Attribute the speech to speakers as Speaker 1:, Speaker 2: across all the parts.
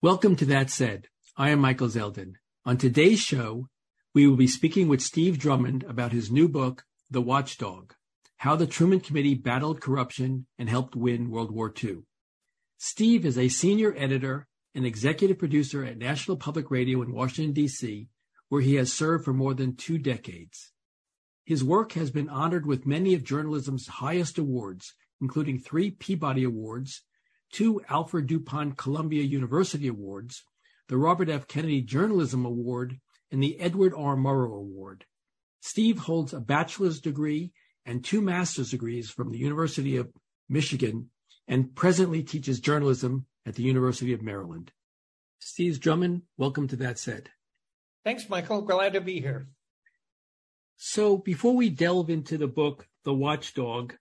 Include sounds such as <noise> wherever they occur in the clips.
Speaker 1: Welcome to That Said. I am Michael Zeldin. On today's show, we will be speaking with Steve Drummond about his new book, The Watchdog How the Truman Committee Battled Corruption and Helped Win World War II. Steve is a senior editor and executive producer at National Public Radio in Washington, D.C., where he has served for more than two decades. His work has been honored with many of journalism's highest awards, including three Peabody Awards two Alfred DuPont Columbia University Awards, the Robert F. Kennedy Journalism Award, and the Edward R. Murrow Award. Steve holds a bachelor's degree and two master's degrees from the University of Michigan and presently teaches journalism at the University of Maryland. Steve Drummond, welcome to That Said.
Speaker 2: Thanks, Michael. Glad to be here.
Speaker 1: So, before we delve into the book, The Watchdog,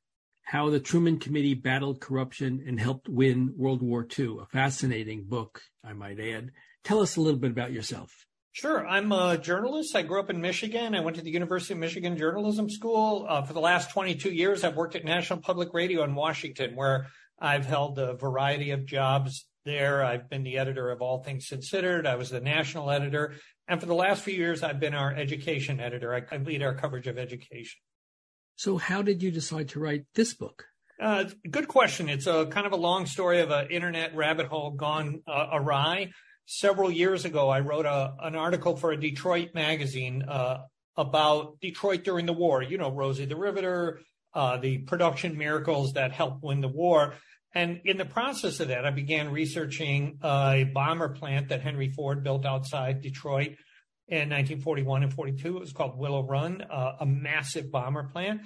Speaker 1: how the Truman Committee battled corruption and helped win World War II. A fascinating book, I might add. Tell us a little bit about yourself.
Speaker 2: Sure. I'm a journalist. I grew up in Michigan. I went to the University of Michigan Journalism School. Uh, for the last 22 years, I've worked at National Public Radio in Washington, where I've held a variety of jobs there. I've been the editor of All Things Considered. I was the national editor. And for the last few years, I've been our education editor. I, I lead our coverage of education.
Speaker 1: So, how did you decide to write this book?
Speaker 2: Uh, good question. It's a kind of a long story of an internet rabbit hole gone uh, awry. Several years ago, I wrote a, an article for a Detroit magazine uh, about Detroit during the war. You know, Rosie the Riveter, uh, the production miracles that helped win the war. And in the process of that, I began researching a bomber plant that Henry Ford built outside Detroit in 1941 and 42. It was called Willow Run, uh, a massive bomber plant.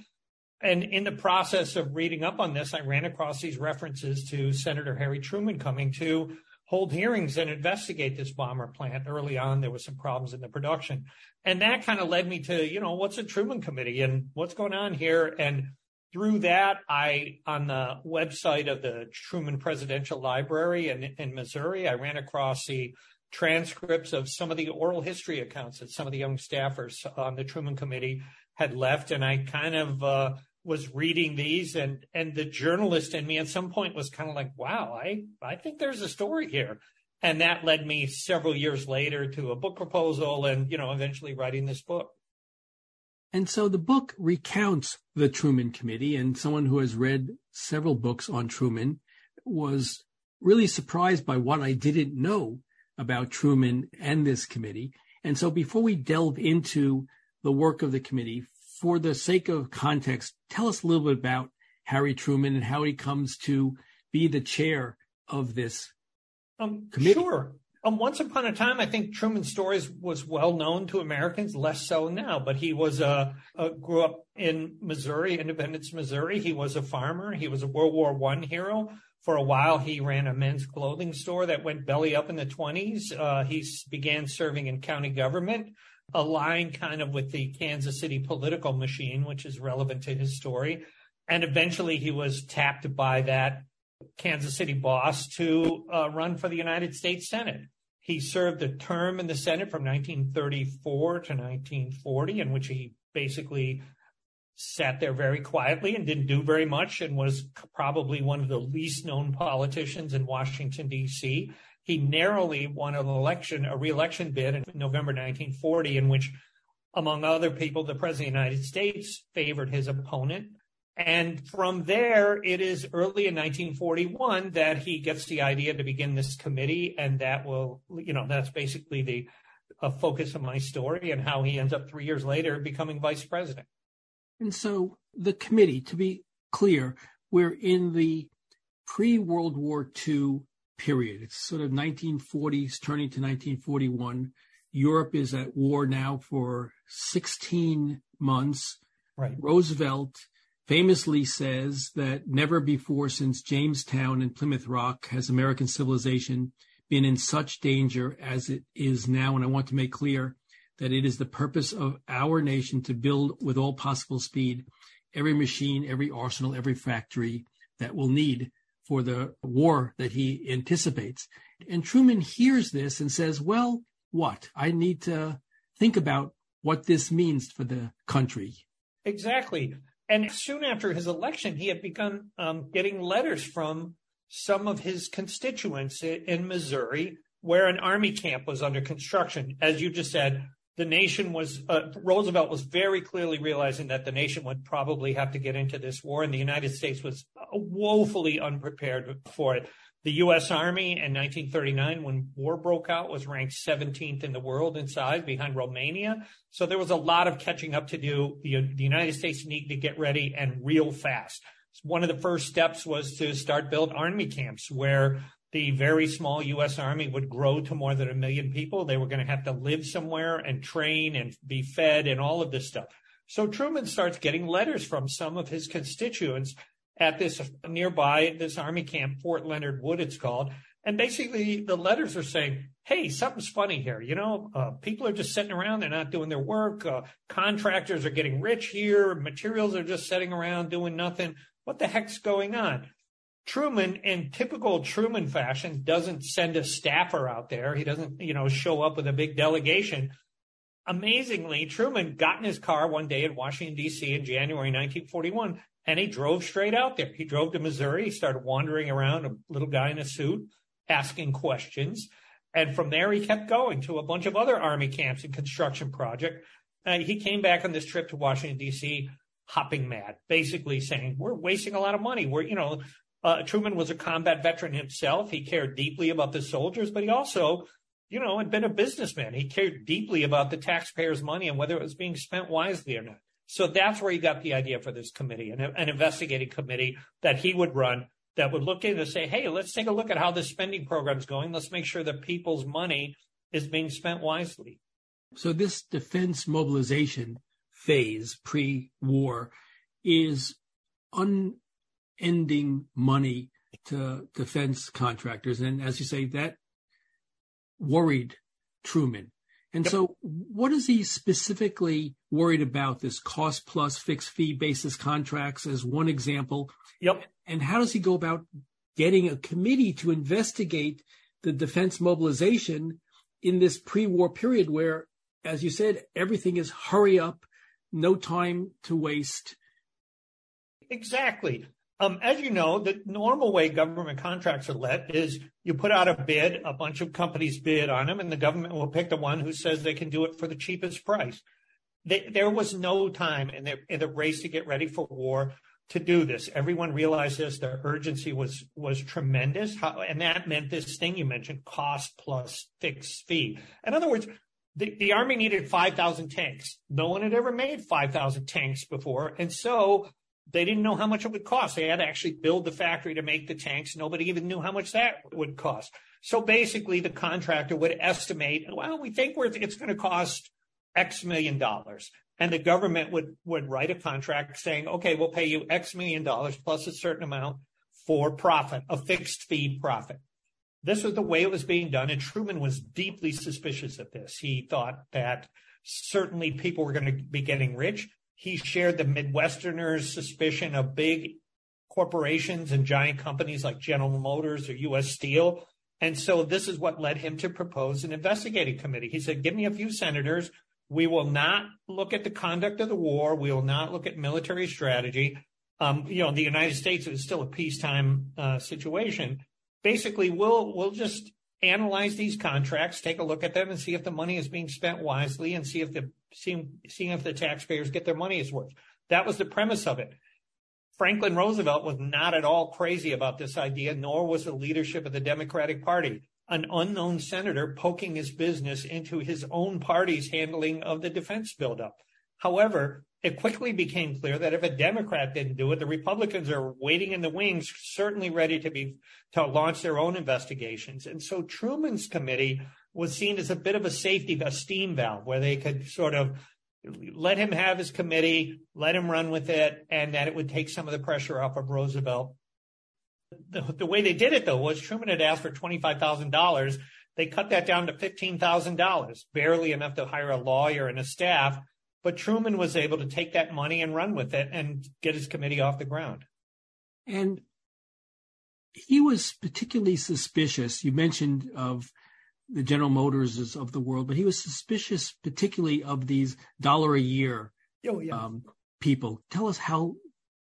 Speaker 2: And in the process of reading up on this, I ran across these references to Senator Harry Truman coming to hold hearings and investigate this bomber plant. Early on, there was some problems in the production. And that kind of led me to, you know, what's a Truman Committee and what's going on here? And through that, I, on the website of the Truman Presidential Library in, in Missouri, I ran across the transcripts of some of the oral history accounts that some of the young staffers on the Truman Committee had left. And I kind of uh, was reading these, and and the journalist in me at some point was kind of like, "Wow, I I think there's a story here." And that led me several years later to a book proposal, and you know, eventually writing this book.
Speaker 1: And so the book recounts the Truman Committee, and someone who has read several books on Truman was really surprised by what I didn't know about Truman and this committee. And so before we delve into the work of the committee, for the sake of context, tell us a little bit about Harry Truman and how he comes to be the chair of this
Speaker 2: um, committee. Sure. Um, once upon a time, I think Truman's stories was well known to Americans, less so now. But he was a, a grew up in Missouri, Independence, Missouri. He was a farmer. He was a World War One hero. For a while, he ran a men's clothing store that went belly up in the 20s. Uh, he began serving in county government, aligned kind of with the Kansas City political machine, which is relevant to his story. And eventually, he was tapped by that Kansas City boss to uh, run for the United States Senate. He served a term in the Senate from 1934 to 1940, in which he basically sat there very quietly and didn't do very much and was probably one of the least known politicians in Washington, D.C. He narrowly won an election, a reelection bid in November 1940, in which, among other people, the President of the United States favored his opponent. And from there, it is early in 1941 that he gets the idea to begin this committee. And that will, you know, that's basically the focus of my story and how he ends up three years later becoming vice president.
Speaker 1: And so the committee, to be clear, we're in the pre World War II period. It's sort of 1940s turning to 1941. Europe is at war now for 16 months.
Speaker 2: Right.
Speaker 1: Roosevelt famously says that never before since Jamestown and Plymouth Rock has American civilization been in such danger as it is now. And I want to make clear that it is the purpose of our nation to build with all possible speed every machine, every arsenal, every factory that we'll need for the war that he anticipates. And Truman hears this and says, well, what? I need to think about what this means for the country.
Speaker 2: Exactly. And soon after his election, he had begun um, getting letters from some of his constituents in Missouri where an army camp was under construction. As you just said, the nation was, uh, Roosevelt was very clearly realizing that the nation would probably have to get into this war, and the United States was woefully unprepared for it. The U.S. Army in 1939, when war broke out, was ranked 17th in the world in size behind Romania. So there was a lot of catching up to do. The, the United States needed to get ready and real fast. One of the first steps was to start build army camps where the very small U.S. Army would grow to more than a million people. They were going to have to live somewhere and train and be fed and all of this stuff. So Truman starts getting letters from some of his constituents at this nearby, this army camp, Fort Leonard Wood, it's called. And basically, the letters are saying, hey, something's funny here. You know, uh, people are just sitting around. They're not doing their work. Uh, contractors are getting rich here. Materials are just sitting around doing nothing. What the heck's going on? Truman, in typical Truman fashion, doesn't send a staffer out there. He doesn't, you know, show up with a big delegation. Amazingly, Truman got in his car one day in Washington, D.C. in January 1941 and he drove straight out there. He drove to Missouri. He started wandering around, a little guy in a suit, asking questions. And from there, he kept going to a bunch of other Army camps and construction projects. Uh, he came back on this trip to Washington, D.C., hopping mad, basically saying, We're wasting a lot of money. We're, you know, uh, Truman was a combat veteran himself. He cared deeply about the soldiers, but he also, you know, had been a businessman. He cared deeply about the taxpayers' money and whether it was being spent wisely or not. So that's where he got the idea for this committee, an, an investigating committee that he would run that would look in and say, hey, let's take a look at how the spending program is going. Let's make sure that people's money is being spent wisely.
Speaker 1: So this defense mobilization phase pre-war is unending money to defense contractors. And as you say, that worried Truman. And yep. so what is he specifically worried about this cost plus fixed fee basis contracts as one example?
Speaker 2: Yep.
Speaker 1: And how does he go about getting a committee to investigate the defense mobilization in this pre-war period where, as you said, everything is hurry up, no time to waste?
Speaker 2: Exactly. Um, as you know, the normal way government contracts are let is you put out a bid, a bunch of companies bid on them, and the government will pick the one who says they can do it for the cheapest price. They, there was no time in the, in the race to get ready for war to do this. Everyone realized this. The urgency was was tremendous, How, and that meant this thing you mentioned: cost plus fixed fee. In other words, the, the army needed 5,000 tanks. No one had ever made 5,000 tanks before, and so they didn't know how much it would cost. They had to actually build the factory to make the tanks. Nobody even knew how much that would cost. So basically, the contractor would estimate, well, we think it's going to cost X million dollars. And the government would, would write a contract saying, okay, we'll pay you X million dollars plus a certain amount for profit, a fixed fee profit. This was the way it was being done. And Truman was deeply suspicious of this. He thought that certainly people were going to be getting rich he shared the Midwesterners' suspicion of big corporations and giant companies like General Motors or U.S. Steel. And so this is what led him to propose an investigating committee. He said, give me a few senators. We will not look at the conduct of the war. We will not look at military strategy. Um, you know, the United States is still a peacetime uh, situation. Basically, we'll we'll just analyze these contracts, take a look at them, and see if the money is being spent wisely, and see if the seeing seeing if the taxpayers get their money's worth. That was the premise of it. Franklin Roosevelt was not at all crazy about this idea, nor was the leadership of the Democratic Party. An unknown senator poking his business into his own party's handling of the defense buildup. However, it quickly became clear that if a Democrat didn't do it, the Republicans are waiting in the wings, certainly ready to be to launch their own investigations. And so Truman's committee was seen as a bit of a safety, a steam valve where they could sort of let him have his committee, let him run with it, and that it would take some of the pressure off of Roosevelt. The, the way they did it, though, was Truman had asked for $25,000. They cut that down to $15,000, barely enough to hire a lawyer and a staff. But Truman was able to take that money and run with it and get his committee off the ground.
Speaker 1: And he was particularly suspicious. You mentioned of the General Motors of the world, but he was suspicious, particularly of these dollar a year
Speaker 2: oh, yeah. um,
Speaker 1: people. Tell us how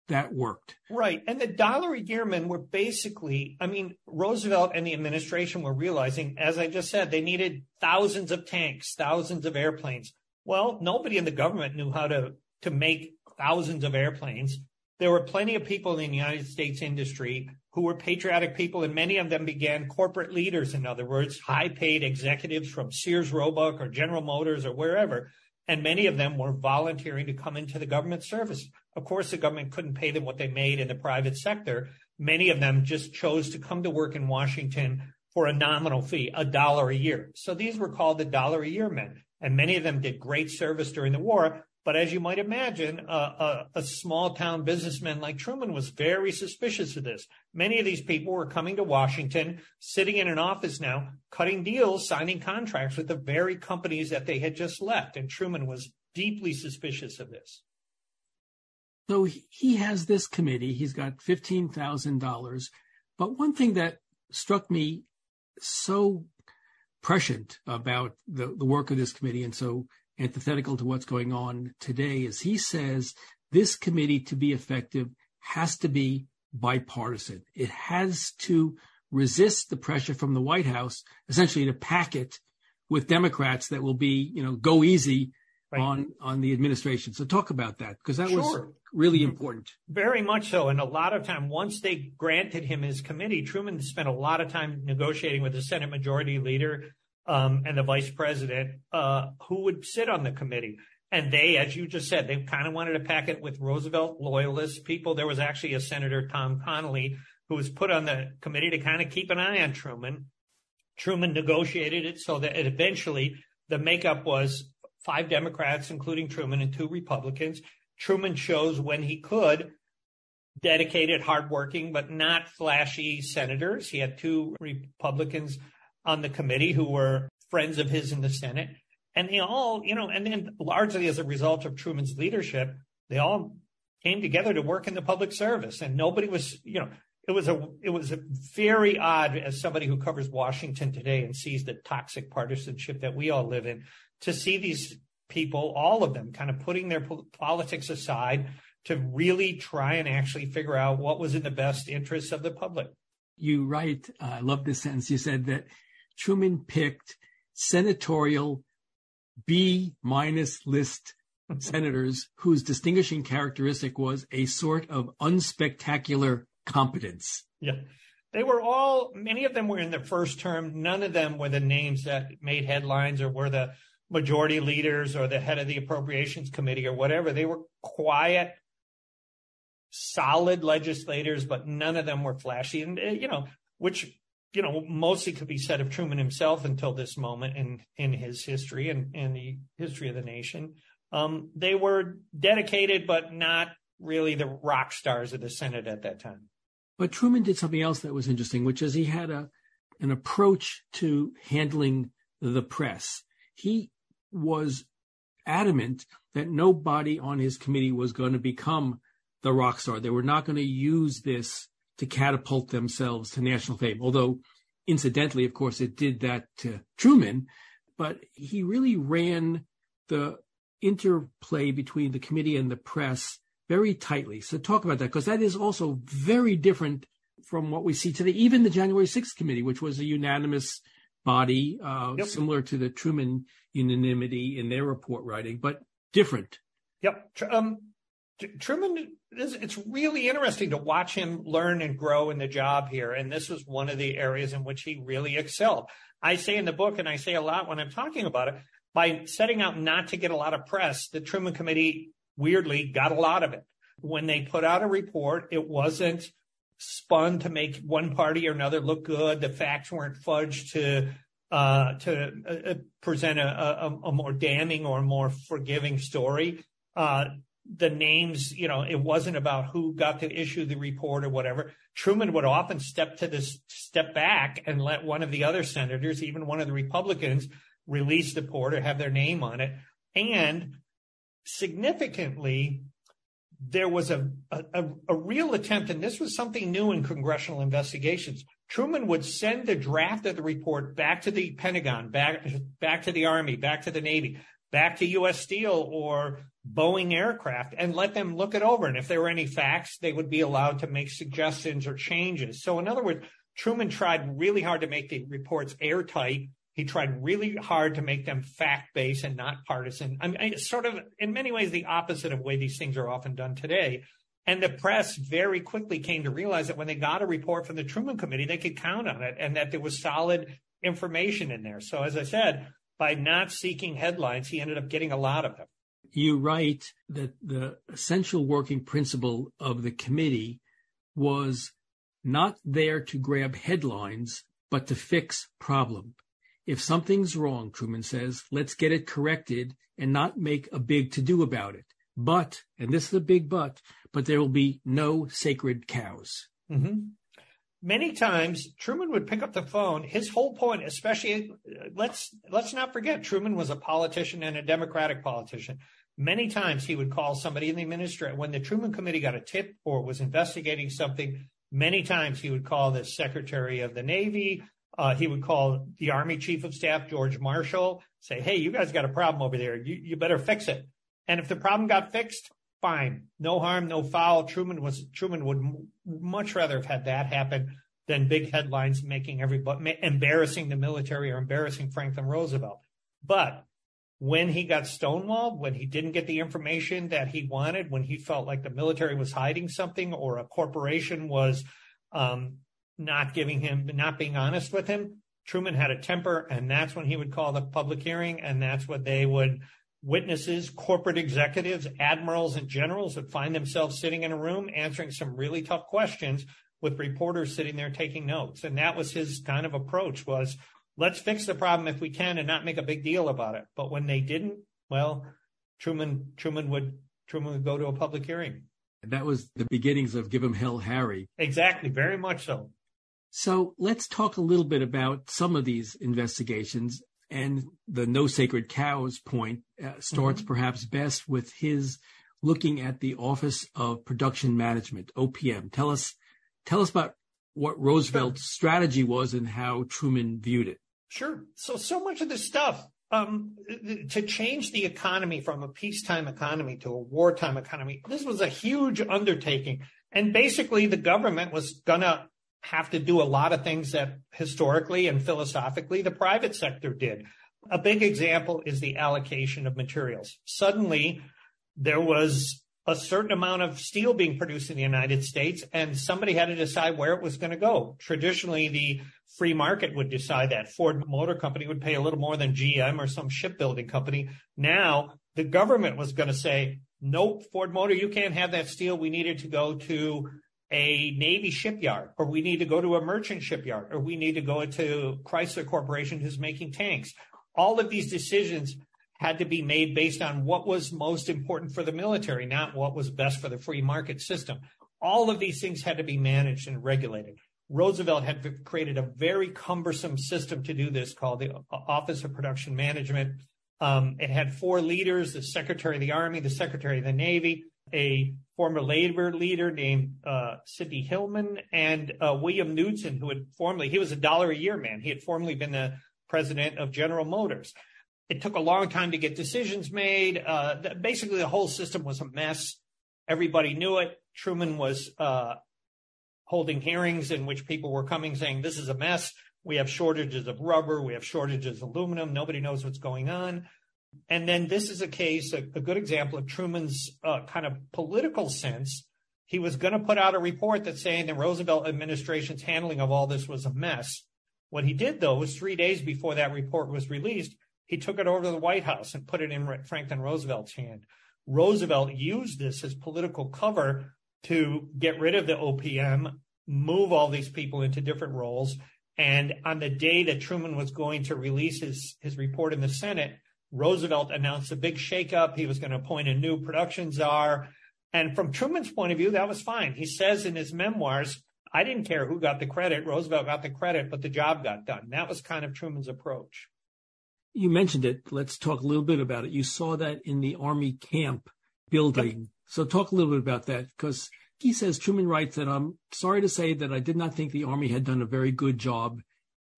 Speaker 1: that worked.
Speaker 2: Right. And the dollar a year men were basically, I mean, Roosevelt and the administration were realizing, as I just said, they needed thousands of tanks, thousands of airplanes. Well, nobody in the government knew how to, to make thousands of airplanes. There were plenty of people in the United States industry who were patriotic people, and many of them began corporate leaders, in other words, high paid executives from Sears Roebuck or General Motors or wherever. And many of them were volunteering to come into the government service. Of course, the government couldn't pay them what they made in the private sector. Many of them just chose to come to work in Washington for a nominal fee, a dollar a year. So these were called the dollar a year men. And many of them did great service during the war, but as you might imagine, a, a, small town businessman like Truman was very suspicious of this. Many of these people were coming to Washington, sitting in an office now, cutting deals, signing contracts with the very companies that they had just left. And Truman was deeply suspicious of this.
Speaker 1: So he has this committee. He's got $15,000. But one thing that struck me so prescient about the, the work of this committee and so antithetical to what's going on today is he says this committee to be effective has to be bipartisan. It has to resist the pressure from the White House, essentially to pack it with Democrats that will be, you know, go easy right. on on the administration. So talk about that because that sure. was really mm-hmm. important.
Speaker 2: Very much so. And a lot of time, once they granted him his committee, Truman spent a lot of time negotiating with the Senate Majority Leader um, and the vice president uh, who would sit on the committee. And they, as you just said, they kind of wanted to pack it with Roosevelt loyalist people. There was actually a Senator Tom Connally who was put on the committee to kind of keep an eye on Truman. Truman negotiated it so that it eventually the makeup was five Democrats, including Truman, and two Republicans. Truman chose when he could dedicated, hardworking, but not flashy senators. He had two Republicans on the committee who were friends of his in the Senate. And they all, you know, and then largely as a result of Truman's leadership, they all came together to work in the public service. And nobody was, you know, it was a it was a very odd as somebody who covers Washington today and sees the toxic partisanship that we all live in to see these people, all of them, kind of putting their politics aside to really try and actually figure out what was in the best interests of the public.
Speaker 1: You write, uh, I love this sentence. You said that Truman picked senatorial B minus list <laughs> senators whose distinguishing characteristic was a sort of unspectacular competence.
Speaker 2: Yeah. They were all, many of them were in their first term. None of them were the names that made headlines or were the majority leaders or the head of the appropriations committee or whatever. They were quiet, solid legislators, but none of them were flashy. And, uh, you know, which you know, mostly could be said of Truman himself until this moment in in his history and in the history of the nation. Um, they were dedicated, but not really the rock stars of the Senate at that time.
Speaker 1: But Truman did something else that was interesting, which is he had a an approach to handling the press. He was adamant that nobody on his committee was going to become the rock star. They were not going to use this to catapult themselves to national fame. Although, incidentally, of course, it did that to Truman, but he really ran the interplay between the committee and the press very tightly. So talk about that, because that is also very different from what we see today. Even the January 6th committee, which was a unanimous body, uh, yep. similar to the Truman unanimity in their report writing, but different.
Speaker 2: Yep. Um, Truman, it's really interesting to watch him learn and grow in the job here. And this was one of the areas in which he really excelled. I say in the book, and I say a lot when I'm talking about it, by setting out not to get a lot of press, the Truman Committee weirdly got a lot of it. When they put out a report, it wasn't spun to make one party or another look good. The facts weren't fudged to uh, to uh, present a, a, a, more damning or more forgiving story. Uh, the names, you know, it wasn't about who got to issue the report or whatever. Truman would often step to this, step back and let one of the other senators, even one of the Republicans, release the report or have their name on it. And significantly, there was a, a, a real attempt, and this was something new in congressional investigations. Truman would send the draft of the report back to the Pentagon, back, back to the Army, back to the Navy, back to U.S. Steel or Boeing aircraft and let them look it over. And if there were any facts, they would be allowed to make suggestions or changes. So in other words, Truman tried really hard to make the reports airtight. He tried really hard to make them fact based and not partisan. I mean, it's sort of, in many ways, the opposite of the way these things are often done today. And the press very quickly came to realize that when they got a report from the Truman Committee, they could count on it and that there was solid information in there. So, as I said, by not seeking headlines, he ended up getting a lot of them
Speaker 1: you write that the essential working principle of the committee was not there to grab headlines, but to fix problem. If something's wrong, Truman says, let's get it corrected and not make a big to do about it. But, and this is a big but, but there will be no sacred cows.
Speaker 2: Mm-hmm. Many times Truman would pick up the phone. His whole point, especially let's let's not forget Truman was a politician and a Democratic politician. Many times he would call somebody in the administration when the Truman Committee got a tip or was investigating something. Many times he would call the Secretary of the Navy. Uh, he would call the Army Chief of Staff, George Marshall, say, Hey, you guys got a problem over there. You, you better fix it. And if the problem got fixed, fine. No harm, no foul. Truman was, Truman would m- much rather have had that happen than big headlines making everybody, embarrassing the military or embarrassing Franklin Roosevelt. But when he got stonewalled, when he didn't get the information that he wanted, when he felt like the military was hiding something or a corporation was um, not giving him, not being honest with him, Truman had a temper, and that's when he would call the public hearing, and that's what they would witnesses, corporate executives, admirals, and generals would find themselves sitting in a room answering some really tough questions with reporters sitting there taking notes. And that was his kind of approach was let's fix the problem if we can and not make a big deal about it. But when they didn't, well, Truman Truman would Truman would go to a public hearing.
Speaker 1: And that was the beginnings of Give 'em Hell Harry.
Speaker 2: Exactly, very much so.
Speaker 1: So let's talk a little bit about some of these investigations. And the no sacred cows point uh, starts mm-hmm. perhaps best with his looking at the Office of Production Management, OPM. Tell us, tell us about what Roosevelt's sure. strategy was and how Truman viewed it.
Speaker 2: Sure. So, so much of this stuff, um, to change the economy from a peacetime economy to a wartime economy, this was a huge undertaking. And basically the government was gonna have to do a lot of things that historically and philosophically the private sector did. A big example is the allocation of materials. Suddenly there was a certain amount of steel being produced in the United States, and somebody had to decide where it was going to go. Traditionally, the free market would decide that. Ford Motor Company would pay a little more than GM or some shipbuilding company. Now, the government was going to say, nope, Ford Motor, you can't have that steel. We needed to go to a Navy shipyard, or we need to go to a merchant shipyard, or we need to go to Chrysler Corporation who's making tanks. All of these decisions had to be made based on what was most important for the military, not what was best for the free market system. All of these things had to be managed and regulated. Roosevelt had created a very cumbersome system to do this called the Office of Production Management. Um, it had four leaders, the Secretary of the Army, the Secretary of the Navy, a former labor leader named uh, Sidney Hillman, and uh, William Knudsen, who had formerly, he was a dollar a year man. He had formerly been the president of General Motors. It took a long time to get decisions made. Uh, basically, the whole system was a mess. Everybody knew it. Truman was uh, holding hearings in which people were coming saying, This is a mess. We have shortages of rubber. We have shortages of aluminum. Nobody knows what's going on. And then this is a case, a, a good example of Truman's uh, kind of political sense. He was going to put out a report that's saying the Roosevelt administration's handling of all this was a mess. What he did, though, was three days before that report was released, he took it over to the White House and put it in Franklin Roosevelt's hand. Roosevelt used this as political cover to get rid of the OPM, move all these people into different roles, And on the day that Truman was going to release his, his report in the Senate, Roosevelt announced a big shakeup. He was going to appoint a new production czar. And from Truman's point of view, that was fine. He says in his memoirs, I didn't care who got the credit. Roosevelt got the credit, but the job got done. That was kind of Truman's approach.
Speaker 1: You mentioned it. Let's talk a little bit about it. You saw that in the Army camp building. So talk a little bit about that because he says Truman writes that I'm sorry to say that I did not think the Army had done a very good job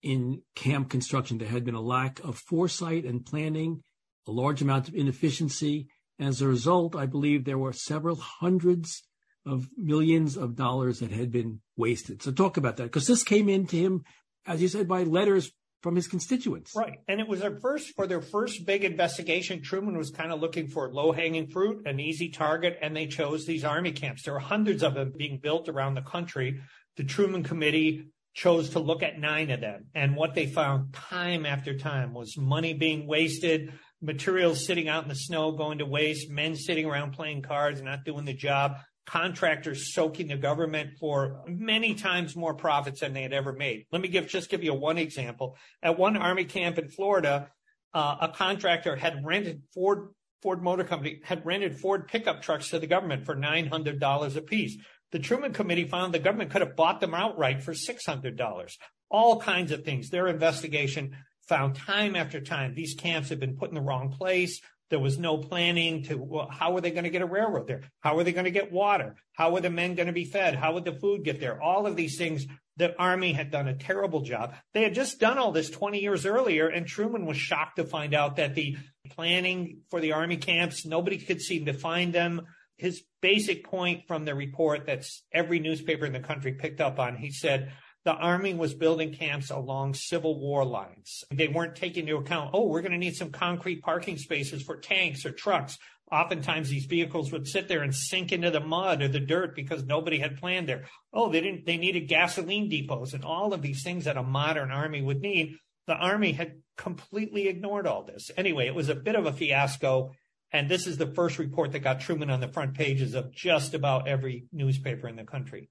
Speaker 1: in camp construction. There had been a lack of foresight and planning, a large amount of inefficiency. As a result, I believe there were several hundreds of millions of dollars that had been wasted. So talk about that because this came into him, as you said, by letters from his constituents.
Speaker 2: Right. And it was their first, for their first big investigation, Truman was kind of looking for low hanging fruit, an easy target, and they chose these army camps. There were hundreds of them being built around the country. The Truman Committee chose to look at nine of them. And what they found time after time was money being wasted, materials sitting out in the snow going to waste, men sitting around playing cards, not doing the job contractors soaking the government for many times more profits than they had ever made. Let me give just give you one example. At one army camp in Florida, uh, a contractor had rented Ford Ford Motor Company had rented Ford pickup trucks to the government for nine hundred dollars apiece. The Truman Committee found the government could have bought them outright for six hundred dollars. All kinds of things. Their investigation found time after time these camps had been put in the wrong place. There was no planning to well, how are they going to get a railroad there? How are they going to get water? How are the men going to be fed? How would the food get there? All of these things, the Army had done a terrible job. They had just done all this 20 years earlier, and Truman was shocked to find out that the planning for the Army camps, nobody could seem to find them. His basic point from the report that's every newspaper in the country picked up on, he said, the Army was building camps along Civil War lines. They weren't taking into account, oh, we're going to need some concrete parking spaces for tanks or trucks. Oftentimes these vehicles would sit there and sink into the mud or the dirt because nobody had planned there. Oh, they didn't, they needed gasoline depots and all of these things that a modern army would need. The army had completely ignored all this. Anyway, it was a bit of a fiasco. And this is the first report that got Truman on the front pages of just about every newspaper in the country.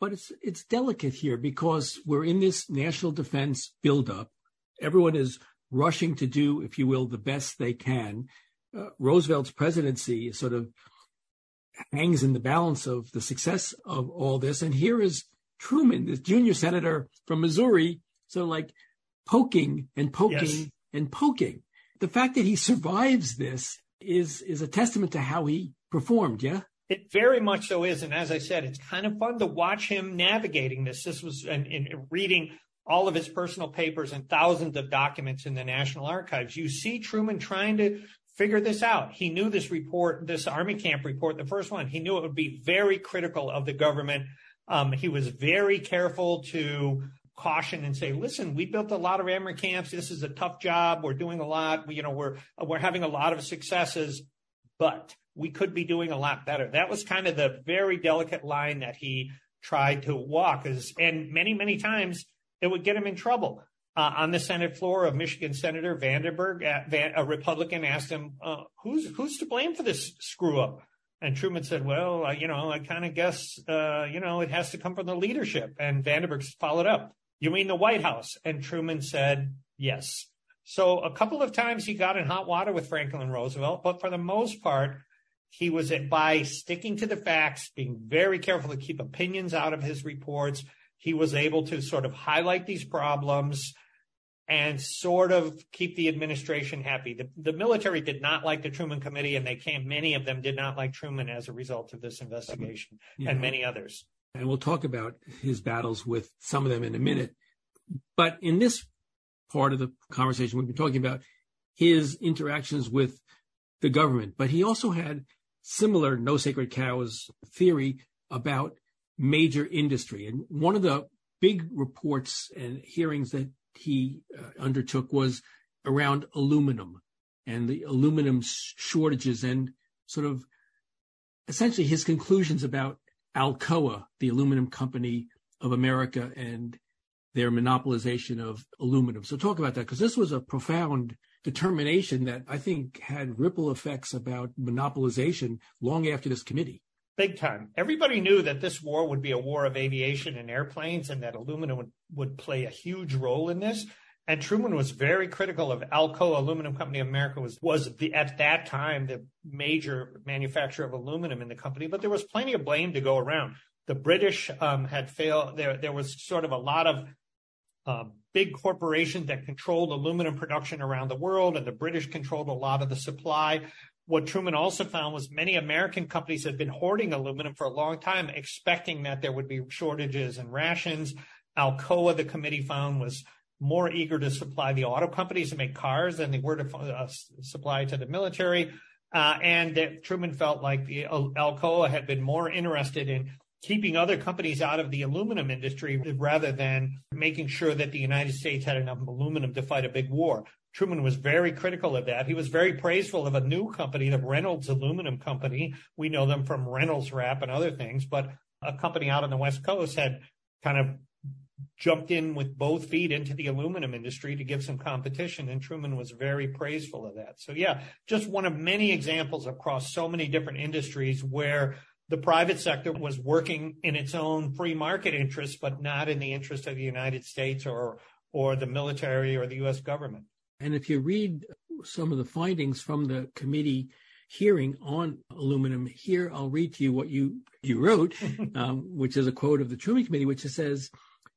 Speaker 1: But it's it's delicate here because we're in this national defense buildup. Everyone is rushing to do, if you will, the best they can. Uh, Roosevelt's presidency sort of hangs in the balance of the success of all this. And here is Truman, this junior senator from Missouri, sort of like poking and poking yes. and poking. The fact that he survives this is is a testament to how he performed. Yeah.
Speaker 2: It very much so is. And as I said, it's kind of fun to watch him navigating this. This was and, in reading all of his personal papers and thousands of documents in the National Archives. You see Truman trying to figure this out. He knew this report, this Army camp report, the first one, he knew it would be very critical of the government. Um, he was very careful to caution and say, listen, we built a lot of Army camps. This is a tough job. We're doing a lot. We, you know, we're, we're having a lot of successes, but we could be doing a lot better. That was kind of the very delicate line that he tried to walk. And many, many times it would get him in trouble. Uh, on the Senate floor, of Michigan Senator Vandenberg, uh, a Republican, asked him, uh, "Who's who's to blame for this screw up?" And Truman said, "Well, you know, I kind of guess, uh, you know, it has to come from the leadership." And Vandenberg followed up, "You mean the White House?" And Truman said, "Yes." So a couple of times he got in hot water with Franklin Roosevelt, but for the most part, he was by sticking to the facts, being very careful to keep opinions out of his reports. He was able to sort of highlight these problems and sort of keep the administration happy. The, the military did not like the Truman Committee, and they came. Many of them did not like Truman as a result of this investigation, mm-hmm. yeah. and many others.
Speaker 1: And we'll talk about his battles with some of them in a minute. But in this part of the conversation, we've been talking about his interactions with the government, but he also had similar no sacred cows theory about major industry. And one of the big reports and hearings that he uh, undertook was around aluminum and the aluminum shortages and sort of essentially his conclusions about Alcoa, the aluminum company of America, and their monopolization of aluminum. So talk about that because this was a profound determination that I think had ripple effects about monopolization long after this committee.
Speaker 2: Big time. Everybody knew that this war would be a war of aviation and airplanes and that aluminum would, would play a huge role in this. And Truman was very critical of Alcoa Aluminum Company of America was, was the, at that time the major manufacturer of aluminum in the company, but there was plenty of blame to go around. The British um, had failed. There, there was sort of a lot of uh, big corporations that controlled aluminum production around the world, and the British controlled a lot of the supply. What Truman also found was many American companies had been hoarding aluminum for a long time, expecting that there would be shortages and rations. Alcoa, the committee found, was more eager to supply the auto companies to make cars than they were to uh, supply to the military. Uh, and that Truman felt like the uh, Alcoa had been more interested in keeping other companies out of the aluminum industry rather than making sure that the United States had enough aluminum to fight a big war. Truman was very critical of that. He was very praiseful of a new company, the Reynolds Aluminum Company. We know them from Reynolds Wrap and other things, but a company out on the West Coast had kind of jumped in with both feet into the aluminum industry to give some competition, and Truman was very praiseful of that. So, yeah, just one of many examples across so many different industries where the private sector was working in its own free market interests, but not in the interest of the United States or or the military or the U.S. government.
Speaker 1: And if you read some of the findings from the committee hearing on aluminum, here I'll read to you what you you wrote, <laughs> um, which is a quote of the Truman Committee, which says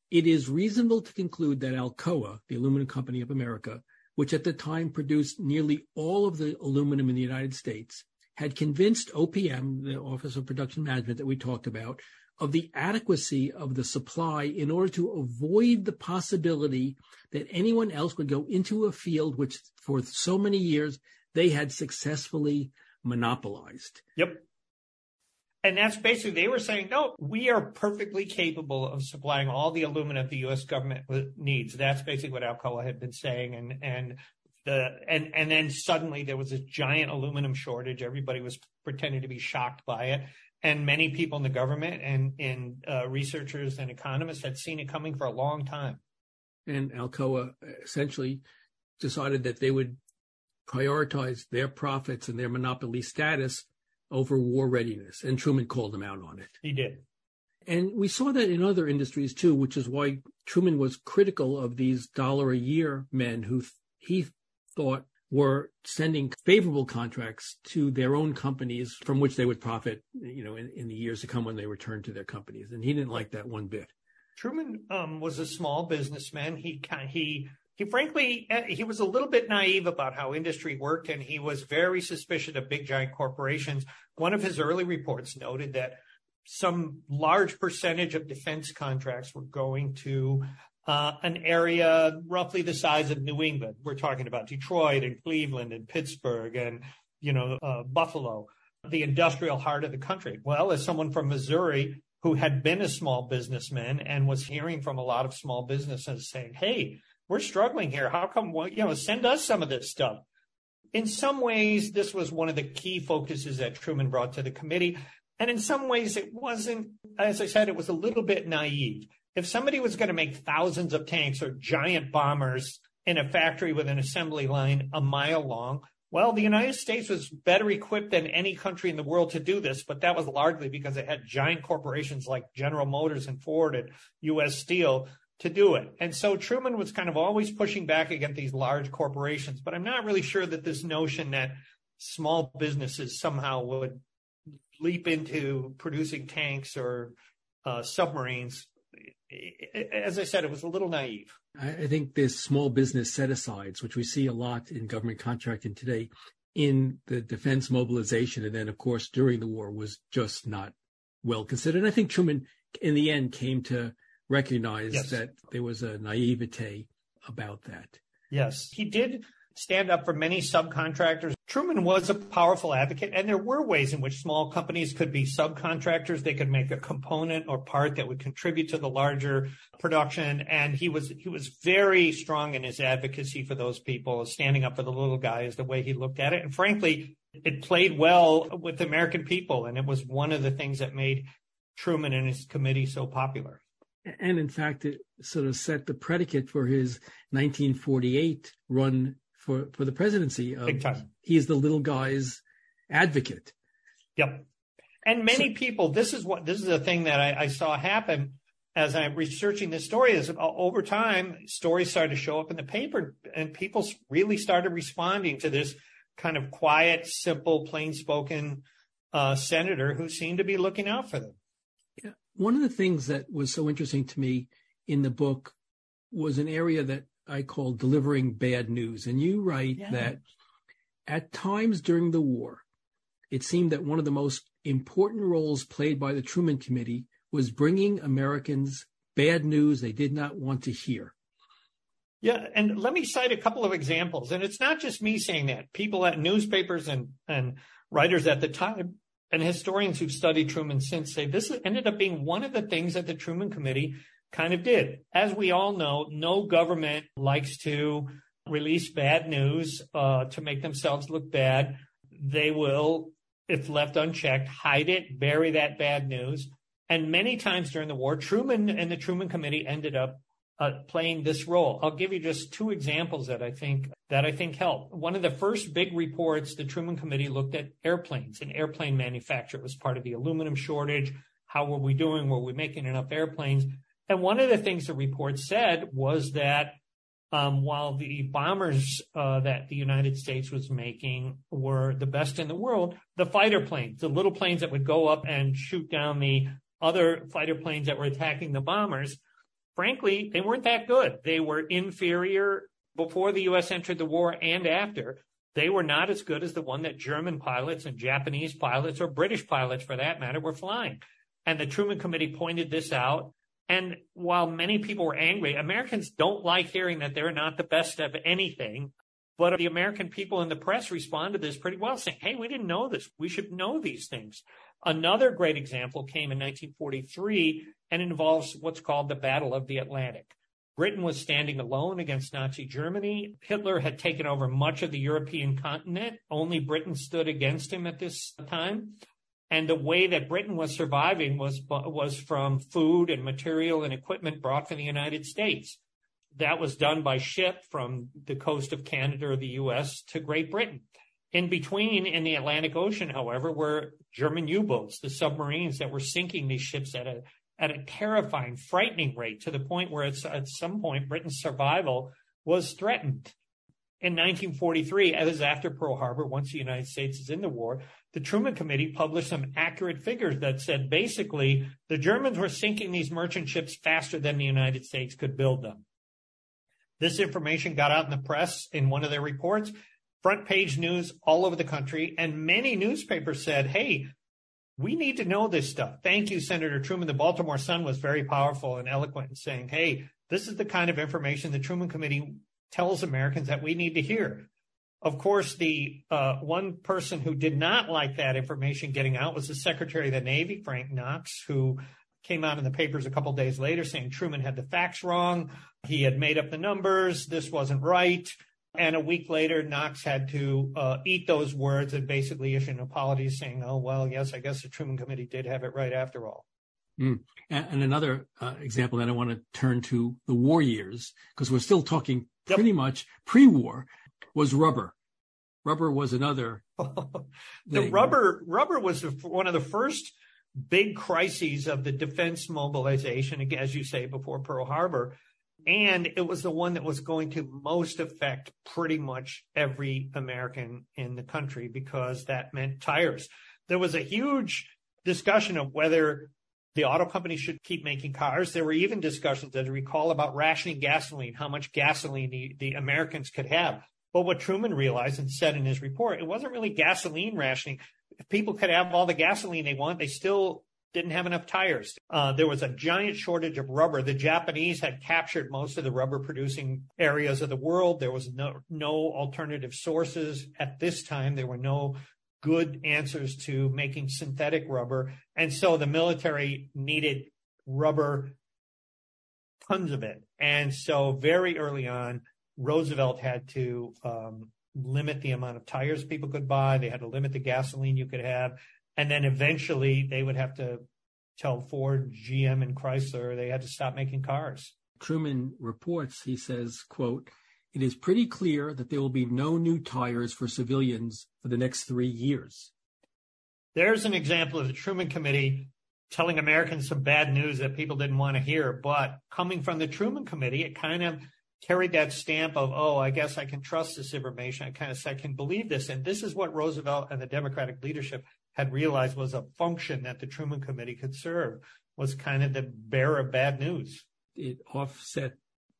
Speaker 1: it is reasonable to conclude that Alcoa, the aluminum company of America, which at the time produced nearly all of the aluminum in the United States, had convinced OPM, the Office of Production Management that we talked about, of the adequacy of the supply in order to avoid the possibility that anyone else would go into a field which for so many years they had successfully monopolized.
Speaker 2: Yep. And that's basically, they were saying, no, we are perfectly capable of supplying all the aluminum the U.S. government needs. That's basically what Alcoa had been saying. And, and the, and, and then suddenly there was a giant aluminum shortage. Everybody was pretending to be shocked by it. And many people in the government and, and uh, researchers and economists had seen it coming for a long time.
Speaker 1: And Alcoa essentially decided that they would prioritize their profits and their monopoly status over war readiness, and Truman called him out on it.
Speaker 2: He did.
Speaker 1: And we saw that in other industries too, which is why Truman was critical of these dollar a year men who th- he thought were sending favorable contracts to their own companies from which they would profit, you know, in, in the years to come when they returned to their companies. And he didn't like that one bit.
Speaker 2: Truman um, was a small businessman. He he he frankly eh, he was a little bit naive about how industry worked and he was very suspicious of big giant corporations one of his early reports noted that some large percentage of defense contracts were going to uh, an area roughly the size of New England. We're talking about Detroit and Cleveland and Pittsburgh and you know uh, Buffalo, the industrial heart of the country. Well, as someone from Missouri who had been a small businessman and was hearing from a lot of small businesses saying, "Hey, we're struggling here. How come, you know, send us some of this stuff? In some ways, this was one of the key focuses that Truman brought to the committee. And in some ways, it wasn't, as I said, it was a little bit naive. If somebody was going to make thousands of tanks or giant bombers in a factory with an assembly line a mile long, well, the United States was better equipped than any country in the world to do this, but that was largely because it had giant corporations like General Motors and Ford and U.S. Steel to do it. And so Truman was kind of always pushing back against these large corporations, but I'm not really sure that this notion that small businesses somehow would leap into producing tanks or uh, submarines. As I said, it was a little naive.
Speaker 1: I think this small business set asides, which we see a lot in government contracting today, in the defense mobilization, and then, of course, during the war, was just not well considered. And I think Truman, in the end, came to recognize yes. that there was a naivete about that.
Speaker 2: Yes, he did stand up for many subcontractors. Truman was a powerful advocate, and there were ways in which small companies could be subcontractors. They could make a component or part that would contribute to the larger production. And he was he was very strong in his advocacy for those people, standing up for the little guy is the way he looked at it. And frankly, it played well with the American people, and it was one of the things that made Truman and his committee so popular
Speaker 1: and in fact, it sort of set the predicate for his 1948 run for, for the presidency.
Speaker 2: Of, Big time.
Speaker 1: He is the little guy's advocate.
Speaker 2: Yep. And many so, people, this is what this is a thing that I, I saw happen as I'm researching this story. Is uh, over time, stories started to show up in the paper, and people really started responding to this kind of quiet, simple, plain spoken uh, senator who seemed to be looking out for them.
Speaker 1: One of the things that was so interesting to me in the book was an area that I call delivering bad news. And you write yeah. that at times during the war, it seemed that one of the most important roles played by the Truman Committee was bringing Americans bad news they did not want to hear.
Speaker 2: Yeah, and let me cite a couple of examples. And it's not just me saying that. People at newspapers and, and writers at the time and historians who've studied Truman since say this ended up being one of the things that the Truman Committee kind of did. As we all know, no government likes to release bad news uh, to make themselves look bad. They will, if left unchecked, hide it, bury that bad news. And many times during the war, Truman and the Truman Committee ended up uh, playing this role. I'll give you just two examples that I think that I think help. One of the first big reports, the Truman Committee looked at airplanes and airplane manufacture. It was part of the aluminum shortage. How were we doing? Were we making enough airplanes? And one of the things the report said was that um, while the bombers uh, that the United States was making were the best in the world, the fighter planes, the little planes that would go up and shoot down the other fighter planes that were attacking the bombers, frankly, they weren't that good. They were inferior before the U.S. entered the war and after. They were not as good as the one that German pilots and Japanese pilots or British pilots, for that matter, were flying. And the Truman Committee pointed this out and while many people were angry, Americans don't like hearing that they're not the best of anything. But the American people in the press responded to this pretty well, saying, Hey, we didn't know this. We should know these things. Another great example came in 1943 and involves what's called the Battle of the Atlantic. Britain was standing alone against Nazi Germany. Hitler had taken over much of the European continent. Only Britain stood against him at this time. And the way that Britain was surviving was, was from food and material and equipment brought from the United States. That was done by ship from the coast of Canada or the US to Great Britain. In between, in the Atlantic Ocean, however, were German U-boats, the submarines that were sinking these ships at a, at a terrifying, frightening rate to the point where at some point Britain's survival was threatened. In 1943, as after Pearl Harbor, once the United States is in the war, the Truman Committee published some accurate figures that said basically the Germans were sinking these merchant ships faster than the United States could build them. This information got out in the press in one of their reports, front page news all over the country, and many newspapers said, hey, we need to know this stuff. Thank you, Senator Truman. The Baltimore Sun was very powerful and eloquent in saying, hey, this is the kind of information the Truman Committee tells Americans that we need to hear. Of course, the uh, one person who did not like that information getting out was the Secretary of the Navy, Frank Knox, who came out in the papers a couple days later saying Truman had the facts wrong. He had made up the numbers. This wasn't right. And a week later, Knox had to uh, eat those words and basically issue an apology saying, oh, well, yes, I guess the Truman Committee did have it right after all.
Speaker 1: Mm. And, another uh, example that I want to turn to the war years, because we're still talking yep. pretty much pre war was rubber. Rubber was another. <laughs>
Speaker 2: the rubber rubber was one of the first big crises of the defense mobilization, as you say, before Pearl Harbor. And it was the one that was going to most affect pretty much every American in the country because that meant tires. There was a huge discussion of whether the auto companies should keep making cars. There were even discussions, as I recall, about rationing gasoline, how much gasoline the, the Americans could have. But what Truman realized and said in his report, it wasn't really gasoline rationing. If people could have all the gasoline they want, they still didn't have enough tires. Uh, there was a giant shortage of rubber. The Japanese had captured most of the rubber producing areas of the world. There was no, no alternative sources at this time. There were no good answers to making synthetic rubber. And so the military needed rubber, tons of it. And so very early on, Roosevelt had to um, limit the amount of tires people could buy. They had to limit the gasoline you could have. And then eventually they would have to tell Ford, GM, and Chrysler they had to stop making cars.
Speaker 1: Truman reports, he says, quote, it is pretty clear that there will be no new tires for civilians for the next three years.
Speaker 2: there's an example of the Truman Committee telling Americans some bad news that people didn't want to hear. But coming from the Truman Committee, it kind of carried that stamp of, oh, I guess I can trust this information. I kind of I can believe this. And this is what Roosevelt and the Democratic leadership had realized was a function that the Truman Committee could serve was kind of the bearer of bad news.
Speaker 1: It offset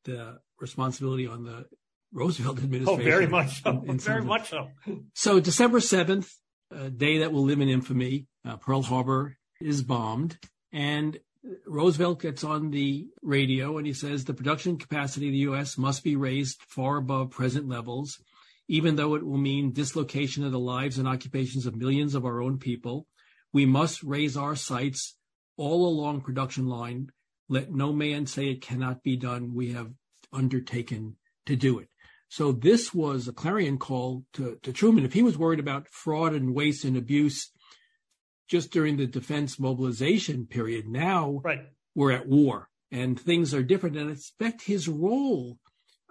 Speaker 1: the responsibility on the Roosevelt administration.
Speaker 2: Oh, very much so. In, in very much so.
Speaker 1: So December 7th, a day that will live in infamy, uh, Pearl Harbor is bombed and Roosevelt gets on the radio and he says the production capacity of the U.S. must be raised far above present levels, even though it will mean dislocation of the lives and occupations of millions of our own people. We must raise our sights all along production line. Let no man say it cannot be done. We have undertaken to do it. So this was a clarion call to, to Truman. If he was worried about fraud and waste and abuse just during the defense mobilization period. Now
Speaker 2: right.
Speaker 1: we're at war and things are different. And I expect his role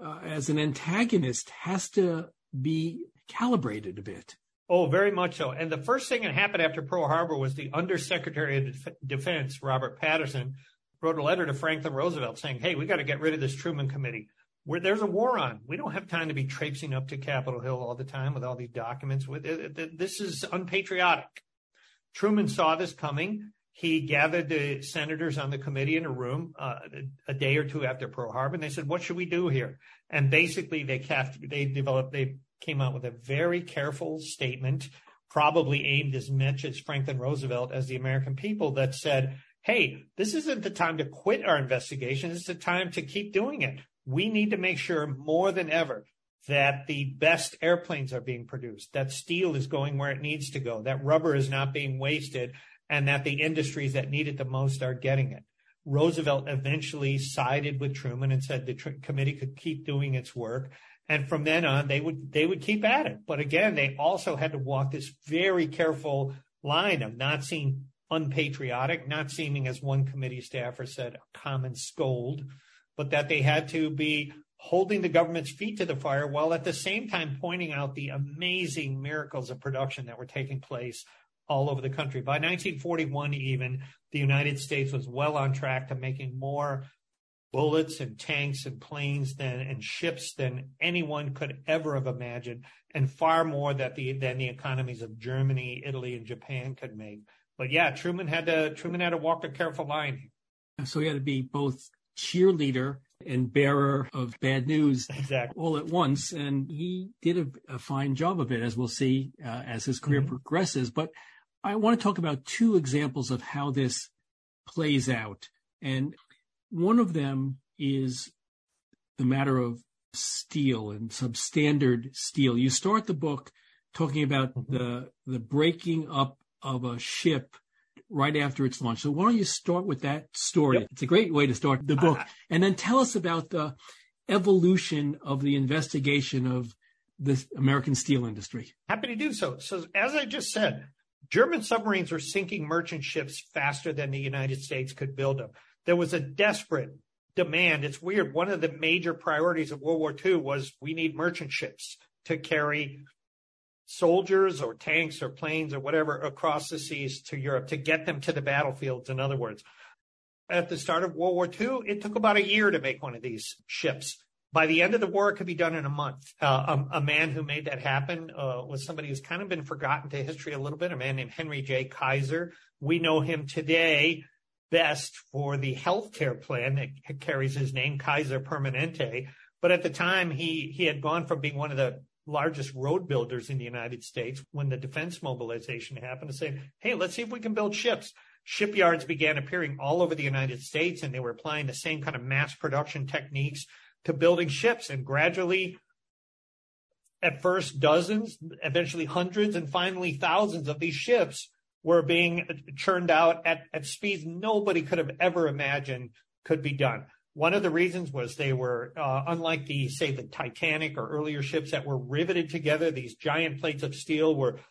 Speaker 1: uh, as an antagonist has to be calibrated a bit.
Speaker 2: Oh, very much so. And the first thing that happened after Pearl Harbor was the Undersecretary of Def- Defense, Robert Patterson, wrote a letter to Franklin Roosevelt saying, Hey, we got to get rid of this Truman Committee. Where there's a war on. We don't have time to be traipsing up to Capitol Hill all the time with all these documents. Uh, this is unpatriotic. Truman saw this coming. He gathered the senators on the committee in a room uh, a day or two after Pearl Harbor, and they said, "What should we do here?" And basically, they they developed, they came out with a very careful statement, probably aimed as much as Franklin Roosevelt as the American people, that said, "Hey, this isn't the time to quit our investigation. It's the time to keep doing it. We need to make sure more than ever that the best airplanes are being produced, that steel is going where it needs to go, that rubber is not being wasted, and that the industries that need it the most are getting it. Roosevelt eventually sided with Truman and said the tr- committee could keep doing its work. And from then on, they would, they would keep at it. But again, they also had to walk this very careful line of not seeming unpatriotic, not seeming, as one committee staffer said, a common scold, but that they had to be holding the government's feet to the fire while at the same time pointing out the amazing miracles of production that were taking place all over the country. By 1941, even the United States was well on track to making more bullets and tanks and planes than and ships than anyone could ever have imagined, and far more that the than the economies of Germany, Italy, and Japan could make. But yeah, Truman had to Truman had to walk a careful line.
Speaker 1: So he had to be both cheerleader and bearer of bad news
Speaker 2: exactly.
Speaker 1: all at once. And he did a, a fine job of it, as we'll see uh, as his career mm-hmm. progresses. But I want to talk about two examples of how this plays out. And one of them is the matter of steel and substandard steel. You start the book talking about mm-hmm. the the breaking up of a ship right after its launch. So why don't you start with that story? Yep. It's a great way to start the book. Uh, <laughs> and then tell us about the evolution of the investigation of the American steel industry.
Speaker 2: Happy to do so. So as I just said, German submarines were sinking merchant ships faster than the United States could build them. There was a desperate demand. It's weird. One of the major priorities of World War II was we need merchant ships to carry soldiers or tanks or planes or whatever across the seas to Europe to get them to the battlefields. In other words, at the start of World War II, it took about a year to make one of these ships. By the end of the war, it could be done in a month. Uh, a, a, man who made that happen uh, was somebody who's kind of been forgotten to history a little bit, a man named Henry J. Kaiser. We know him today best for the healthcare plan that carries his name, Kaiser Permanente. But at the time, he he had gone from being one of the largest road builders in the United States when the defense mobilization happened to say, hey, let's see if we can build ships. Shipyards began appearing all over the United States and they were applying the same kind of mass production techniques to building ships and gradually at first dozens, eventually hundreds, and finally thousands of these ships were being churned out at, at speeds nobody could have ever imagined could be done. One of the reasons was they were, uh, unlike the, say, the Titanic or earlier ships that were riveted together, these giant plates of steel were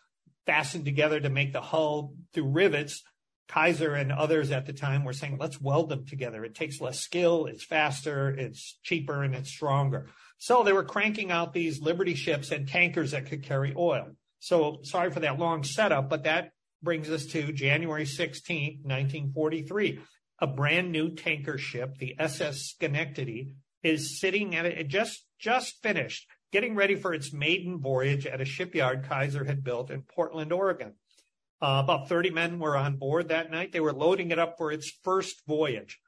Speaker 2: fastened together to make the hull through rivets. Kaiser and others at the time were saying, let's weld them together. It takes less skill, it's faster, it's cheaper, and it's stronger. So they were cranking out these Liberty ships and tankers that could carry oil. So sorry for that long setup, but that brings us to January 16, 1943. A brand new tanker ship, the SS Schenectady, is sitting at it, just, just finished, getting ready for its maiden voyage at a shipyard Kaiser had built in Portland, Oregon. Uh, about 30 men were on board that night. They were loading it up for its first voyage.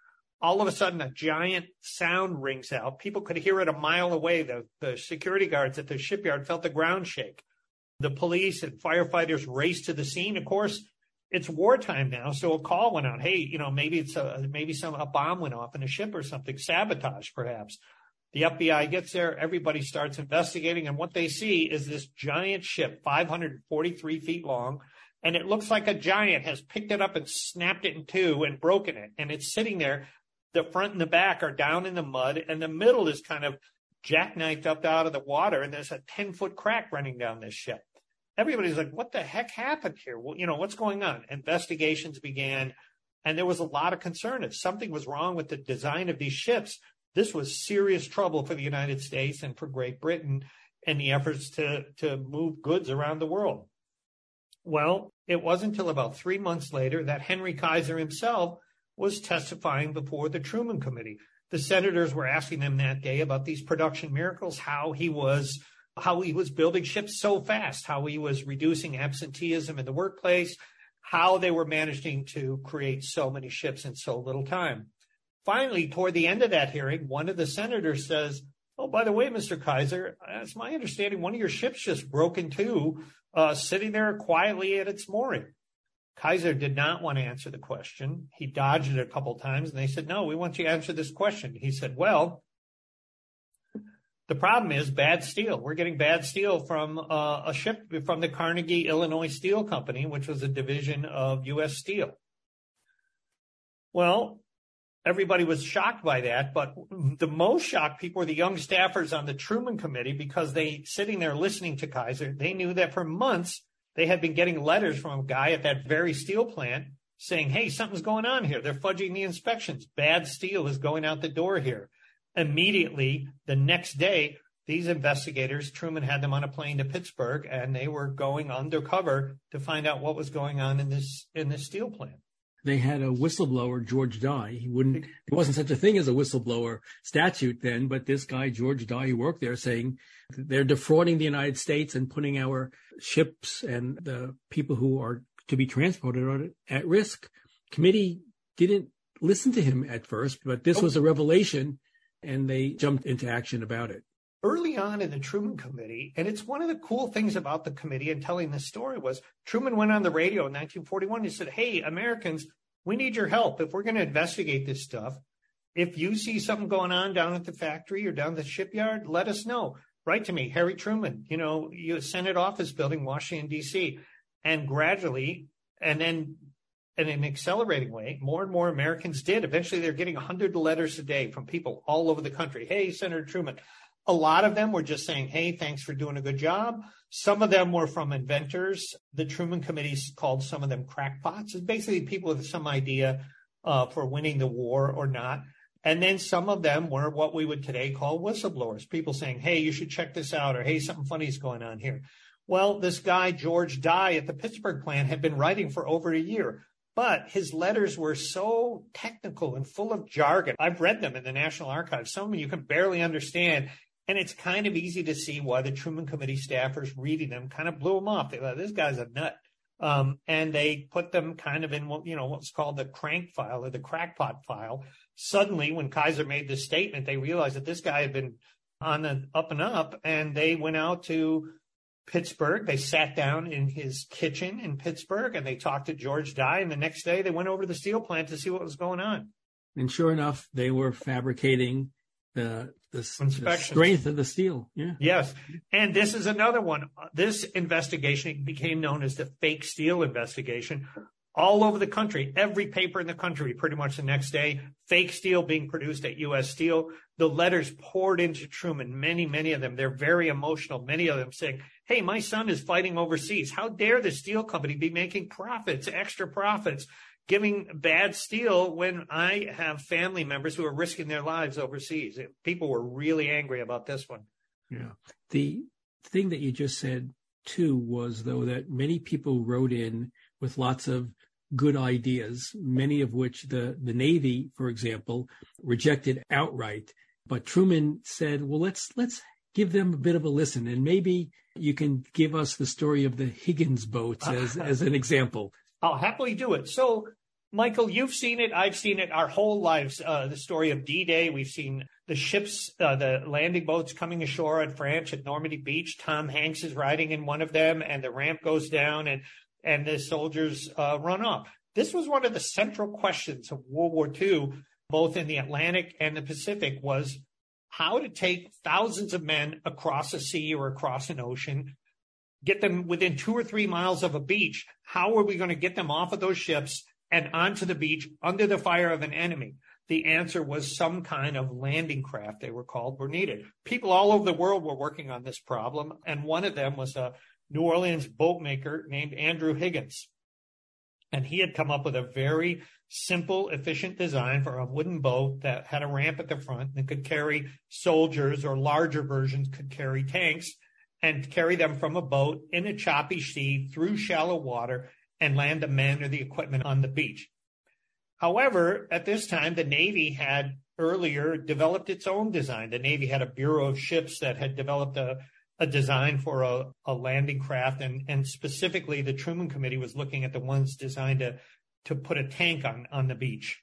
Speaker 2: All of a sudden, a giant sound rings out. People could hear it a mile away. The, the security guards at the shipyard felt the ground shake. The police and firefighters raced to the scene. Of course, it's wartime now, so a call went out. Hey, you know, maybe it's a maybe some a bomb went off in a ship or something, sabotage perhaps. The FBI gets there, everybody starts investigating, and what they see is this giant ship, 543 feet long, and it looks like a giant has picked it up and snapped it in two and broken it, and it's sitting there. The front and the back are down in the mud, and the middle is kind of jackknifed up out of the water, and there's a 10 foot crack running down this ship everybody's like, what the heck happened here? Well, you know, what's going on? Investigations began, and there was a lot of concern. If something was wrong with the design of these ships, this was serious trouble for the United States and for Great Britain and the efforts to, to move goods around the world. Well, it wasn't until about three months later that Henry Kaiser himself was testifying before the Truman Committee. The senators were asking him that day about these production miracles, how he was how he was building ships so fast, how he was reducing absenteeism in the workplace, how they were managing to create so many ships in so little time. Finally, toward the end of that hearing, one of the senators says, Oh, by the way, Mr. Kaiser, it's my understanding one of your ships just broke in two, uh, sitting there quietly at its mooring. Kaiser did not want to answer the question. He dodged it a couple times and they said, No, we want you to answer this question. He said, Well, the problem is bad steel. We're getting bad steel from uh, a ship from the Carnegie Illinois Steel Company, which was a division of U.S. Steel. Well, everybody was shocked by that, but the most shocked people were the young staffers on the Truman Committee because they sitting there listening to Kaiser. They knew that for months they had been getting letters from a guy at that very steel plant saying, "Hey, something's going on here. They're fudging the inspections. Bad steel is going out the door here." immediately the next day, these investigators, Truman had them on a plane to Pittsburgh and they were going undercover to find out what was going on in this, in this steel plant.
Speaker 1: They had a whistleblower, George Dye. He wouldn't, there wasn't such a thing as a whistleblower statute then, but this guy, George Dye, who worked there saying they're defrauding the United States and putting our ships and the people who are to be transported at risk. Committee didn't listen to him at first, but this was a revelation and they jumped into action about it.
Speaker 2: Early on in the Truman Committee, and it's one of the cool things about the committee and telling this story was Truman went on the radio in 1941. He said, Hey, Americans, we need your help. If we're going to investigate this stuff, if you see something going on down at the factory or down the shipyard, let us know. Write to me, Harry Truman, you know, Senate office building, Washington, D.C. And gradually, and then in an accelerating way, more and more Americans did. Eventually, they're getting 100 letters a day from people all over the country. Hey, Senator Truman. A lot of them were just saying, hey, thanks for doing a good job. Some of them were from inventors. The Truman Committee called some of them crackpots. It's basically people with some idea uh, for winning the war or not. And then some of them were what we would today call whistleblowers, people saying, hey, you should check this out, or hey, something funny is going on here. Well, this guy, George Dye at the Pittsburgh plant, had been writing for over a year. But his letters were so technical and full of jargon. I've read them in the National Archives. Some of them you can barely understand. And it's kind of easy to see why the Truman Committee staffers reading them kind of blew them off. They thought, this guy's a nut. Um, and they put them kind of in what, you know, what's called the crank file or the crackpot file. Suddenly, when Kaiser made this statement, they realized that this guy had been on the up and up and they went out to Pittsburgh. They sat down in his kitchen in Pittsburgh and they talked to George Dye. And the next day they went over to the steel plant to see what was going on.
Speaker 1: And sure enough, they were fabricating the, the, the strength of the steel. Yeah.
Speaker 2: Yes. And this is another one. This investigation became known as the fake steel investigation all over the country, every paper in the country, pretty much the next day, fake steel being produced at U.S. Steel. The letters poured into Truman, many, many of them. They're very emotional. Many of them saying, Hey, my son is fighting overseas. How dare the steel company be making profits, extra profits, giving bad steel when I have family members who are risking their lives overseas? People were really angry about this one.
Speaker 1: Yeah. The thing that you just said too was, though, that many people wrote in with lots of good ideas, many of which the, the Navy, for example, rejected outright. But Truman said, well, let's, let's give them a bit of a listen. And maybe you can give us the story of the Higgins boats as, <laughs> as an example.
Speaker 2: I'll happily do it. So, Michael, you've seen it. I've seen it our whole lives. Uh, the story of D-Day. We've seen the ships, uh, the landing boats coming ashore at France at Normandy Beach. Tom Hanks is riding in one of them, and the ramp goes down, and and the soldiers uh, run off. This was one of the central questions of World War II, both in the Atlantic and the Pacific, was how to take thousands of men across a sea or across an ocean, get them within two or three miles of a beach. How are we going to get them off of those ships and onto the beach under the fire of an enemy? The answer was some kind of landing craft, they were called, were needed. People all over the world were working on this problem, and one of them was a New Orleans boatmaker named Andrew Higgins. And he had come up with a very simple, efficient design for a wooden boat that had a ramp at the front and could carry soldiers or larger versions could carry tanks and carry them from a boat in a choppy sea through shallow water and land the men or the equipment on the beach. However, at this time, the Navy had earlier developed its own design. The Navy had a Bureau of Ships that had developed a, a design for a, a landing craft, and, and specifically the Truman Committee was looking at the ones designed to to put a tank on, on the beach.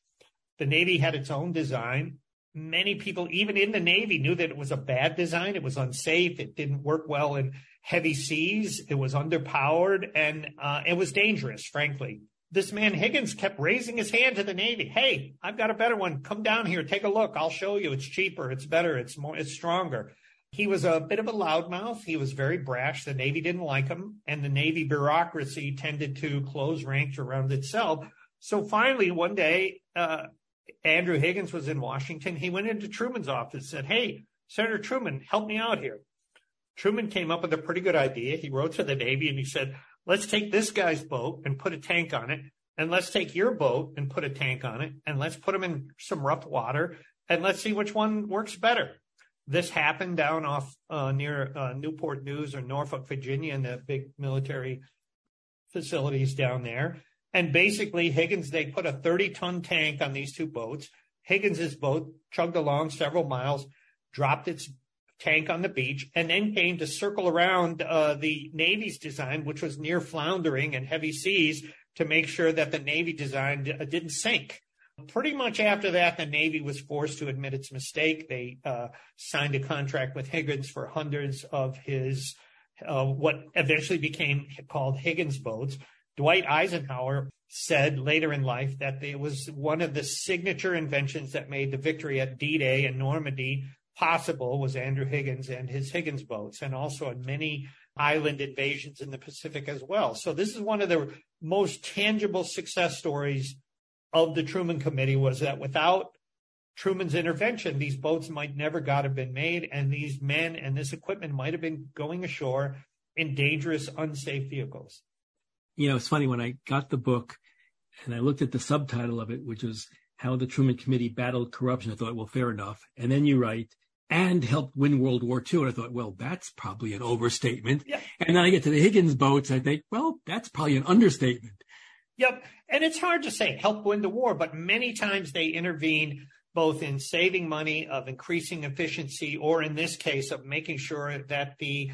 Speaker 2: The Navy had its own design. Many people, even in the Navy, knew that it was a bad design. It was unsafe. It didn't work well in heavy seas. It was underpowered and uh, it was dangerous, frankly. This man Higgins kept raising his hand to the Navy. Hey, I've got a better one. Come down here, take a look. I'll show you. It's cheaper. It's better. It's more. It's stronger. He was a bit of a loudmouth. He was very brash. The Navy didn't like him, and the Navy bureaucracy tended to close ranks around itself. So finally, one day, uh, Andrew Higgins was in Washington. He went into Truman's office, said, "Hey, Senator Truman, help me out here." Truman came up with a pretty good idea. He wrote to the Navy and he said, "Let's take this guy's boat and put a tank on it, and let's take your boat and put a tank on it, and let's put them in some rough water, and let's see which one works better." This happened down off uh, near uh, Newport News or Norfolk, Virginia, and the big military facilities down there. And basically, Higgins, they put a 30 ton tank on these two boats. Higgins's boat chugged along several miles, dropped its tank on the beach, and then came to circle around uh, the Navy's design, which was near floundering and heavy seas, to make sure that the Navy design didn't sink. Pretty much after that, the Navy was forced to admit its mistake. They uh, signed a contract with Higgins for hundreds of his, uh, what eventually became called Higgins boats. Dwight Eisenhower said later in life that it was one of the signature inventions that made the victory at D-Day in Normandy possible was Andrew Higgins and his Higgins boats, and also in many island invasions in the Pacific as well. So this is one of the most tangible success stories of the Truman Committee was that without Truman's intervention, these boats might never got have been made, and these men and this equipment might have been going ashore in dangerous, unsafe vehicles.
Speaker 1: You know, it's funny when I got the book and I looked at the subtitle of it, which was How the Truman Committee Battled Corruption. I thought, well, fair enough. And then you write, and helped win World War II. And I thought, well, that's probably an overstatement. Yeah. And then I get to the Higgins boats. I think, well, that's probably an understatement.
Speaker 2: Yep. And it's hard to say help win the war, but many times they intervene both in saving money, of increasing efficiency, or in this case, of making sure that the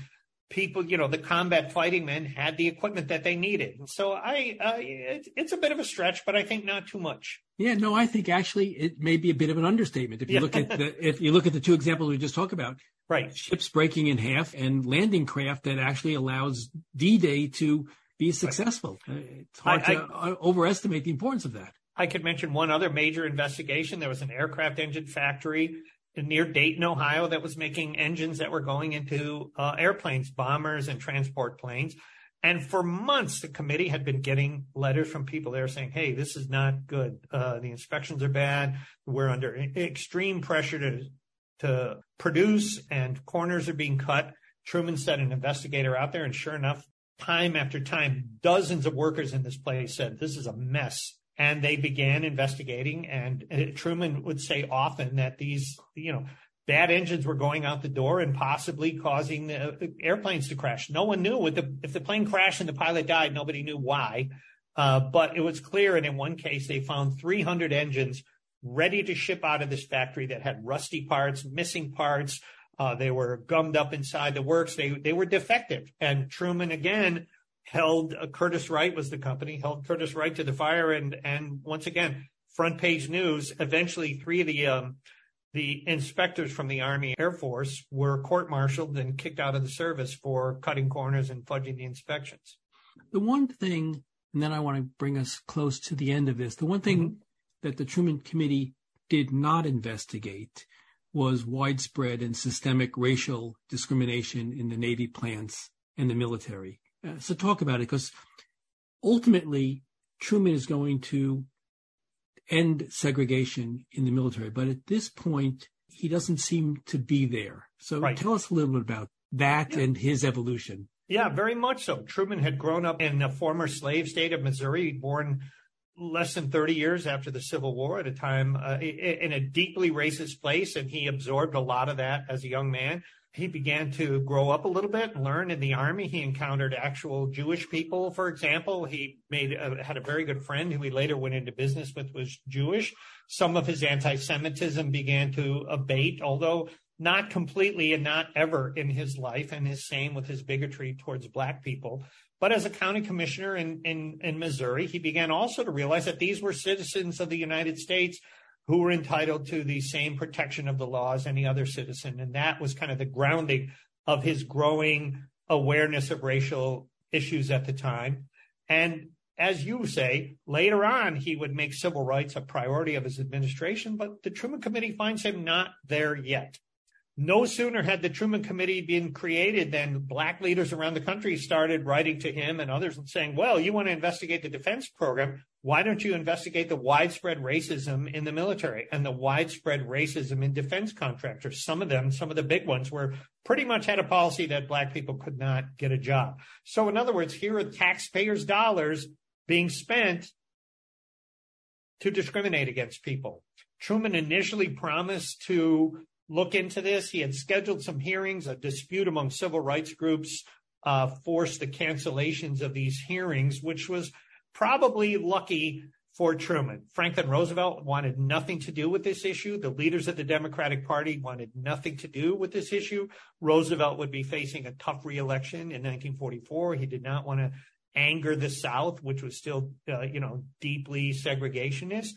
Speaker 2: people, you know, the combat fighting men had the equipment that they needed. And so I, uh, it, it's a bit of a stretch, but I think not too much.
Speaker 1: Yeah, no, I think actually it may be a bit of an understatement. If you yeah. look at the, if you look at the two examples we just talked about,
Speaker 2: right,
Speaker 1: ships breaking in half and landing craft that actually allows D-Day to be successful. Right. Uh, it's hard I, to I, uh, overestimate the importance of that.
Speaker 2: I could mention one other major investigation. There was an aircraft engine factory near Dayton, Ohio, that was making engines that were going into uh, airplanes, bombers, and transport planes. And for months, the committee had been getting letters from people there saying, "Hey, this is not good. Uh, the inspections are bad. We're under extreme pressure to to produce, and corners are being cut." Truman sent an investigator out there, and sure enough, time after time, dozens of workers in this place said, This is a mess. And they began investigating. And uh, Truman would say often that these, you know, bad engines were going out the door and possibly causing the airplanes to crash. No one knew the, if the plane crashed and the pilot died, nobody knew why. Uh, but it was clear. And in one case, they found 300 engines ready to ship out of this factory that had rusty parts, missing parts. Uh, they were gummed up inside the works. They, they were defective. And Truman again held uh, Curtiss Wright was the company, held Curtiss Wright to the fire. And, and once again, front page news, eventually three of the, um, the inspectors from the Army Air Force were court martialed and kicked out of the service for cutting corners and fudging the inspections.
Speaker 1: The one thing, and then I want to bring us close to the end of this, the one thing mm-hmm. that the Truman Committee did not investigate was widespread and systemic racial discrimination in the Navy plants and the military. Uh, so talk about it because ultimately Truman is going to end segregation in the military. But at this point, he doesn't seem to be there. So right. tell us a little bit about that yeah. and his evolution.
Speaker 2: Yeah, very much so. Truman had grown up in a former slave state of Missouri, born less than 30 years after the Civil War at a time uh, in a deeply racist place. And he absorbed a lot of that as a young man he began to grow up a little bit, and learn in the army. He encountered actual Jewish people, for example. He made a, had a very good friend who he later went into business with was Jewish. Some of his anti-Semitism began to abate, although not completely and not ever in his life, and his same with his bigotry towards black people. But as a county commissioner in, in, in Missouri, he began also to realize that these were citizens of the United States who were entitled to the same protection of the law as any other citizen. And that was kind of the grounding of his growing awareness of racial issues at the time. And as you say, later on, he would make civil rights a priority of his administration, but the Truman Committee finds him not there yet. No sooner had the Truman Committee been created than black leaders around the country started writing to him and others and saying, well, you want to investigate the defense program. Why don't you investigate the widespread racism in the military and the widespread racism in defense contractors? Some of them, some of the big ones were pretty much had a policy that black people could not get a job. So in other words, here are taxpayers' dollars being spent to discriminate against people. Truman initially promised to look into this. He had scheduled some hearings. A dispute among civil rights groups uh, forced the cancellations of these hearings, which was probably lucky for Truman. Franklin Roosevelt wanted nothing to do with this issue. The leaders of the Democratic Party wanted nothing to do with this issue. Roosevelt would be facing a tough reelection in 1944. He did not want to anger the South, which was still, uh, you know, deeply segregationist.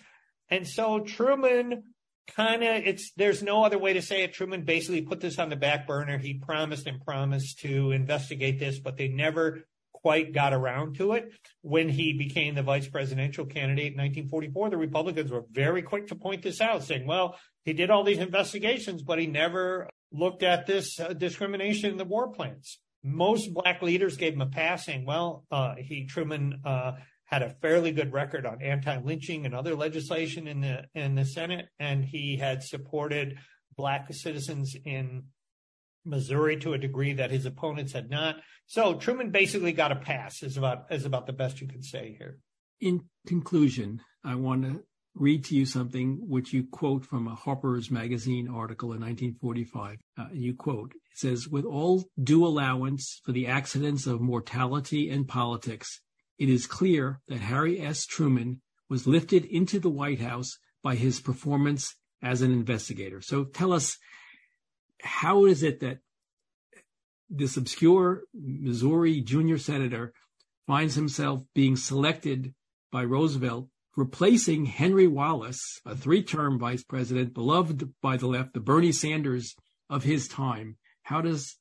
Speaker 2: And so Truman kind of it's there's no other way to say it truman basically put this on the back burner he promised and promised to investigate this but they never quite got around to it when he became the vice presidential candidate in 1944 the republicans were very quick to point this out saying well he did all these investigations but he never looked at this uh, discrimination in the war plans. Most black leaders gave him a pass saying well uh, he truman uh, had a fairly good record on anti-lynching and other legislation in the in the Senate, and he had supported black citizens in Missouri to a degree that his opponents had not. So Truman basically got a pass. is about is about the best you can say here.
Speaker 1: In conclusion, I want to read to you something which you quote from a Harper's Magazine article in 1945. Uh, you quote, it says, with all due allowance for the accidents of mortality and politics, it is clear that Harry S. Truman was lifted into the White House by his performance as an investigator. So tell us, how is it that this obscure Missouri junior senator finds himself being selected by Roosevelt, replacing Henry Wallace, a three term vice president, beloved by the left, the Bernie Sanders of his time? How does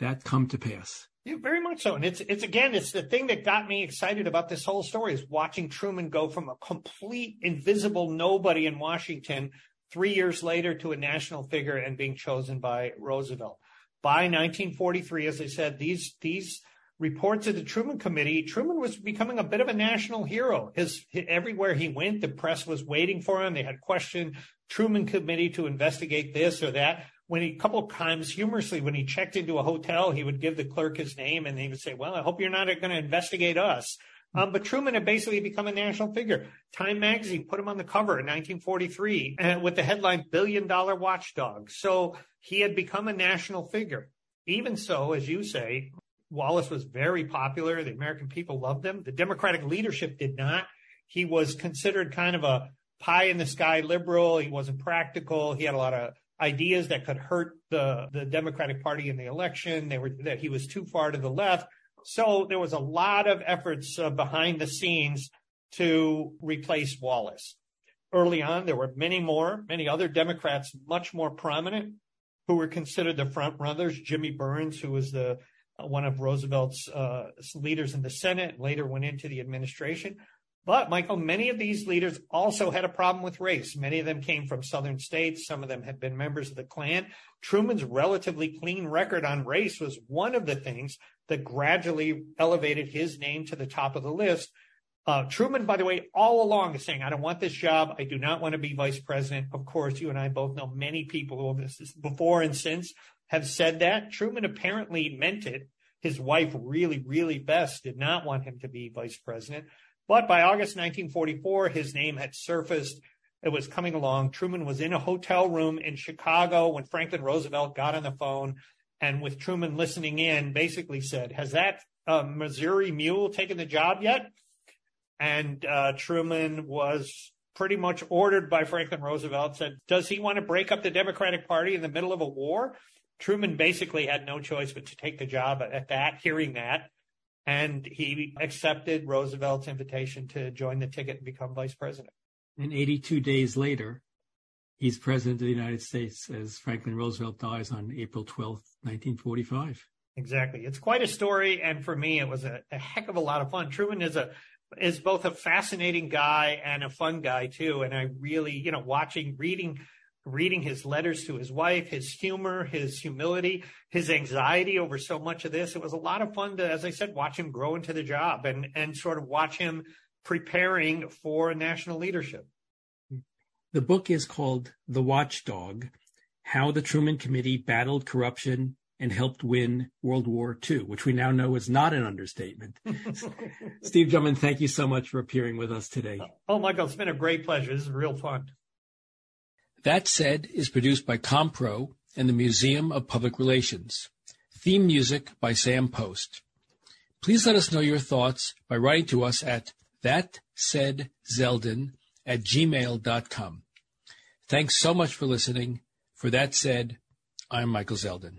Speaker 1: that come to pass?
Speaker 2: Yeah, very much so. And it's it's again, it's the thing that got me excited about this whole story is watching Truman go from a complete invisible nobody in Washington three years later to a national figure and being chosen by Roosevelt. By 1943, as I said, these these reports of the Truman Committee, Truman was becoming a bit of a national hero. His everywhere he went, the press was waiting for him. They had questioned Truman Committee to investigate this or that when he a couple of times humorously when he checked into a hotel he would give the clerk his name and he would say well i hope you're not going to investigate us Um, but Truman had basically become a national figure. Time magazine put him on the cover in 1943 uh, with the headline Billion Dollar Watchdog. So he had become a national figure. Even so, as you say, Wallace was very popular. The American people loved him. The Democratic leadership did not. He was considered kind of a pie in the sky liberal. He wasn't practical. He had a lot of ideas that could hurt the, the Democratic Party in the election. They were that he was too far to the left. So there was a lot of efforts uh, behind the scenes to replace Wallace. Early on, there were many more, many other Democrats much more prominent who were considered the front runners. Jimmy Byrnes, who was the one of Roosevelt's uh, leaders in the Senate, later went into the administration. But Michael, many of these leaders also had a problem with race. Many of them came from southern states. Some of them had been members of the Klan. Truman's relatively clean record on race was one of the things that gradually elevated his name to the top of the list. Uh, Truman, by the way, all along is saying, I don't want this job. I do not want to be vice president. Of course, you and I both know many people who have before and since have said that. Truman apparently meant it. His wife really, really Bess did not want him to be vice president. But by August 1944, his name had surfaced. It was coming along. Truman was in a hotel room in Chicago when Franklin Roosevelt got on the phone and with Truman listening in, basically said, has that uh, Missouri mule taken the job yet? And uh, Truman was pretty much ordered by Franklin Roosevelt, said, does he want to break up the Democratic Party in the middle of a war? Truman basically had no choice but to take the job at that, hearing that. And he accepted Roosevelt's invitation to join the ticket and become vice president.
Speaker 1: And 82 days later, he's president of the United States as Franklin Roosevelt dies on April 12th, 1945.
Speaker 2: Exactly. It's quite a story. And for me, it was a, a heck of a lot of fun. Truman is a, is both a fascinating guy and a fun guy too. And I really, you know, watching, reading reading his letters to his wife, his humor, his humility, his anxiety over so much of this. It was a lot of fun to, as I said, watch him grow into the job and, and sort of watch him preparing for national leadership.
Speaker 1: The book is called The Watchdog How the Truman Committee Battled Corruption and Helped Win World War II, which we now know is not an understatement. <laughs> Steve Drummond, thank you so much for appearing with us today.
Speaker 2: Oh, Michael, it's been a great pleasure. This is real fun.
Speaker 1: That Said is produced by Compro and the Museum of Public Relations. Theme music by Sam Post. Please let us know your thoughts by writing to us at thatsaidzeldin at gmail.com. Thanks so much for listening. For That Said, I'm Michael Zeldin.